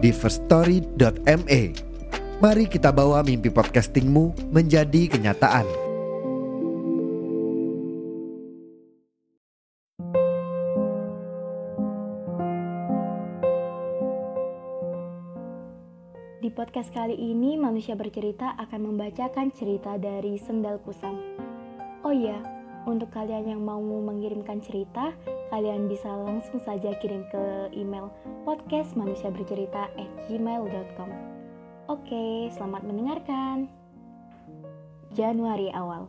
di firststory.me. Mari kita bawa mimpi podcastingmu menjadi kenyataan. Di podcast kali ini, manusia bercerita akan membacakan cerita dari Sendal Kusam. Oh iya, untuk kalian yang mau mengirimkan cerita, kalian bisa langsung saja kirim ke email podcastmanusiabercerita@gmail.com. Oke, selamat mendengarkan. Januari awal.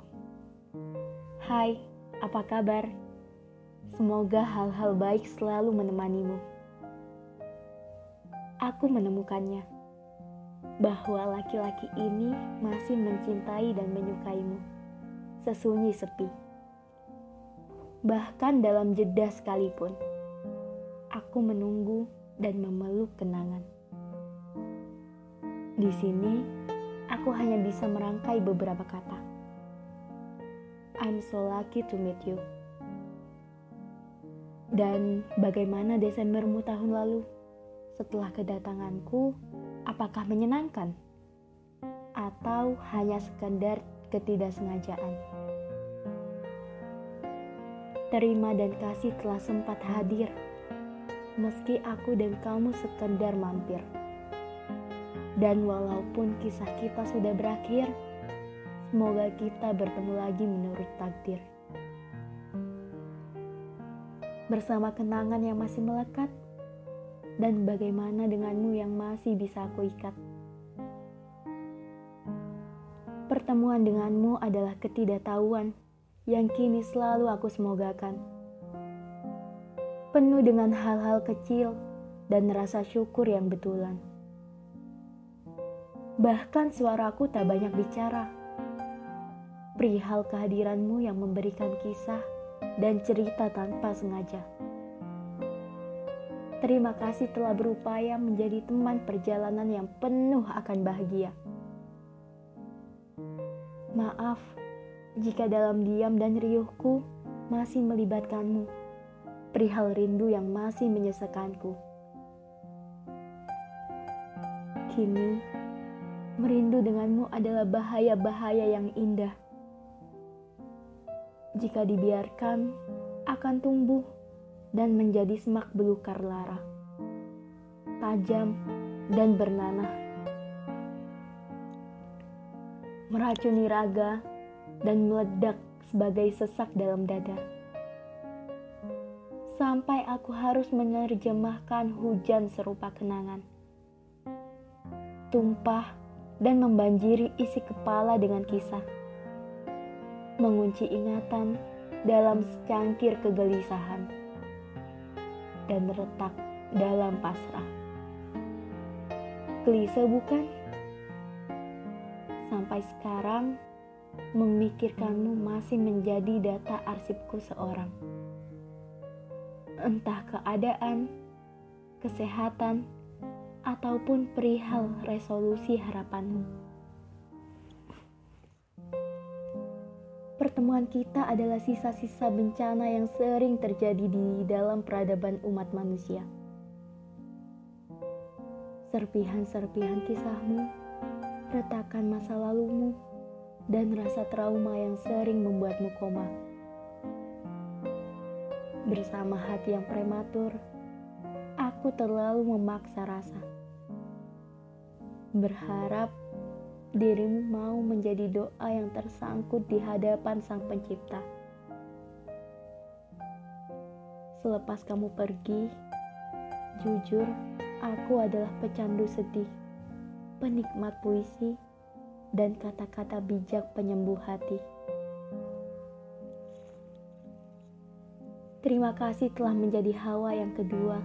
Hai, apa kabar? Semoga hal-hal baik selalu menemanimu. Aku menemukannya bahwa laki-laki ini masih mencintai dan menyukaimu, sesunyi sepi. Bahkan dalam jeda sekalipun, aku menunggu dan memeluk kenangan. Di sini, aku hanya bisa merangkai beberapa kata. I'm so lucky to meet you. Dan bagaimana Desembermu tahun lalu? Setelah kedatanganku, apakah menyenangkan atau hanya sekedar ketidaksengajaan? Terima dan kasih telah sempat hadir, meski aku dan kamu sekedar mampir. Dan walaupun kisah kita sudah berakhir, semoga kita bertemu lagi menurut takdir. Bersama kenangan yang masih melekat, dan bagaimana denganmu yang masih bisa aku ikat. Pertemuan denganmu adalah ketidaktahuan yang kini selalu aku semogakan. Penuh dengan hal-hal kecil dan rasa syukur yang betulan. Bahkan suaraku tak banyak bicara. Perihal kehadiranmu yang memberikan kisah dan cerita tanpa sengaja. Terima kasih telah berupaya menjadi teman perjalanan yang penuh akan bahagia. Maaf jika dalam diam dan riuhku masih melibatkanmu, perihal rindu yang masih menyesakanku. Kini, merindu denganmu adalah bahaya-bahaya yang indah. Jika dibiarkan, akan tumbuh dan menjadi semak belukar lara, tajam dan bernanah, meracuni raga dan meledak sebagai sesak dalam dada. Sampai aku harus menerjemahkan hujan serupa kenangan. Tumpah dan membanjiri isi kepala dengan kisah. Mengunci ingatan dalam secangkir kegelisahan dan retak dalam pasrah. Klise bukan? Sampai sekarang, memikirkanmu masih menjadi data arsipku seorang. Entah keadaan, kesehatan, ataupun perihal resolusi harapanmu. Pertemuan kita adalah sisa-sisa bencana yang sering terjadi di dalam peradaban umat manusia. Serpihan-serpihan kisahmu, retakan masa lalumu, dan rasa trauma yang sering membuatmu koma. Bersama hati yang prematur, aku terlalu memaksa rasa. Berharap dirimu mau menjadi doa yang tersangkut di hadapan Sang Pencipta. Selepas kamu pergi, jujur, aku adalah pecandu sedih, penikmat puisi, dan kata-kata bijak penyembuh hati. Terima kasih telah menjadi hawa yang kedua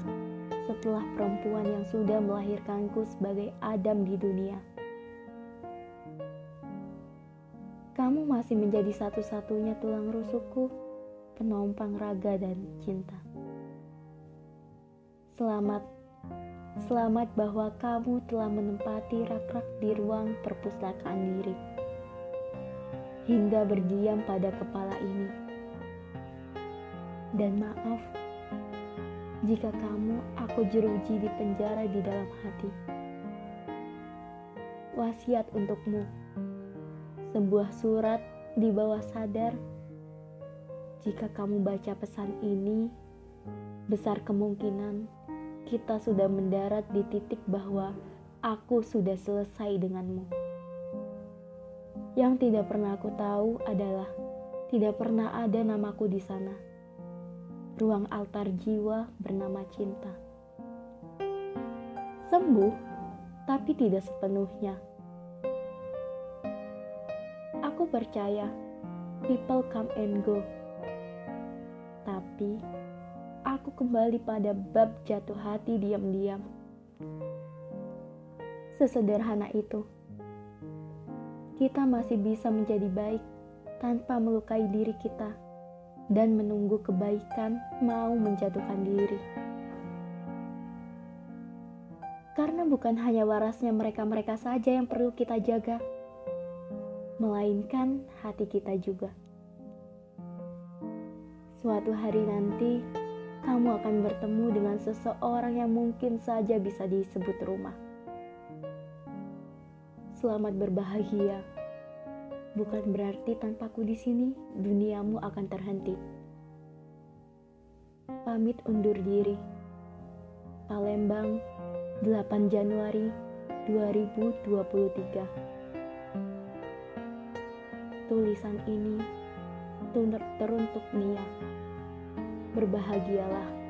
setelah perempuan yang sudah melahirkanku sebagai Adam di dunia. Kamu masih menjadi satu-satunya tulang rusukku, penompang raga dan cinta. Selamat, selamat bahwa kamu telah menempati rak-rak di ruang perpustakaan diri, hingga berdiam pada kepala ini. Dan maaf, jika kamu aku jeruji di penjara di dalam hati. Wasiat untukmu. Sebuah surat di bawah sadar. Jika kamu baca pesan ini, besar kemungkinan kita sudah mendarat di titik bahwa aku sudah selesai denganmu. Yang tidak pernah aku tahu adalah tidak pernah ada namaku di sana ruang altar jiwa bernama cinta. Sembuh, tapi tidak sepenuhnya. Aku percaya people come and go. Tapi aku kembali pada bab jatuh hati diam-diam. Sesederhana itu. Kita masih bisa menjadi baik tanpa melukai diri kita dan menunggu kebaikan mau menjatuhkan diri. Karena bukan hanya warasnya mereka-mereka saja yang perlu kita jaga, melainkan hati kita juga. Suatu hari nanti, kamu akan bertemu dengan seseorang yang mungkin saja bisa disebut rumah. Selamat berbahagia bukan berarti tanpaku di sini duniamu akan terhenti. Pamit undur diri. Palembang, 8 Januari 2023. Tulisan ini teruntuk Nia. Berbahagialah.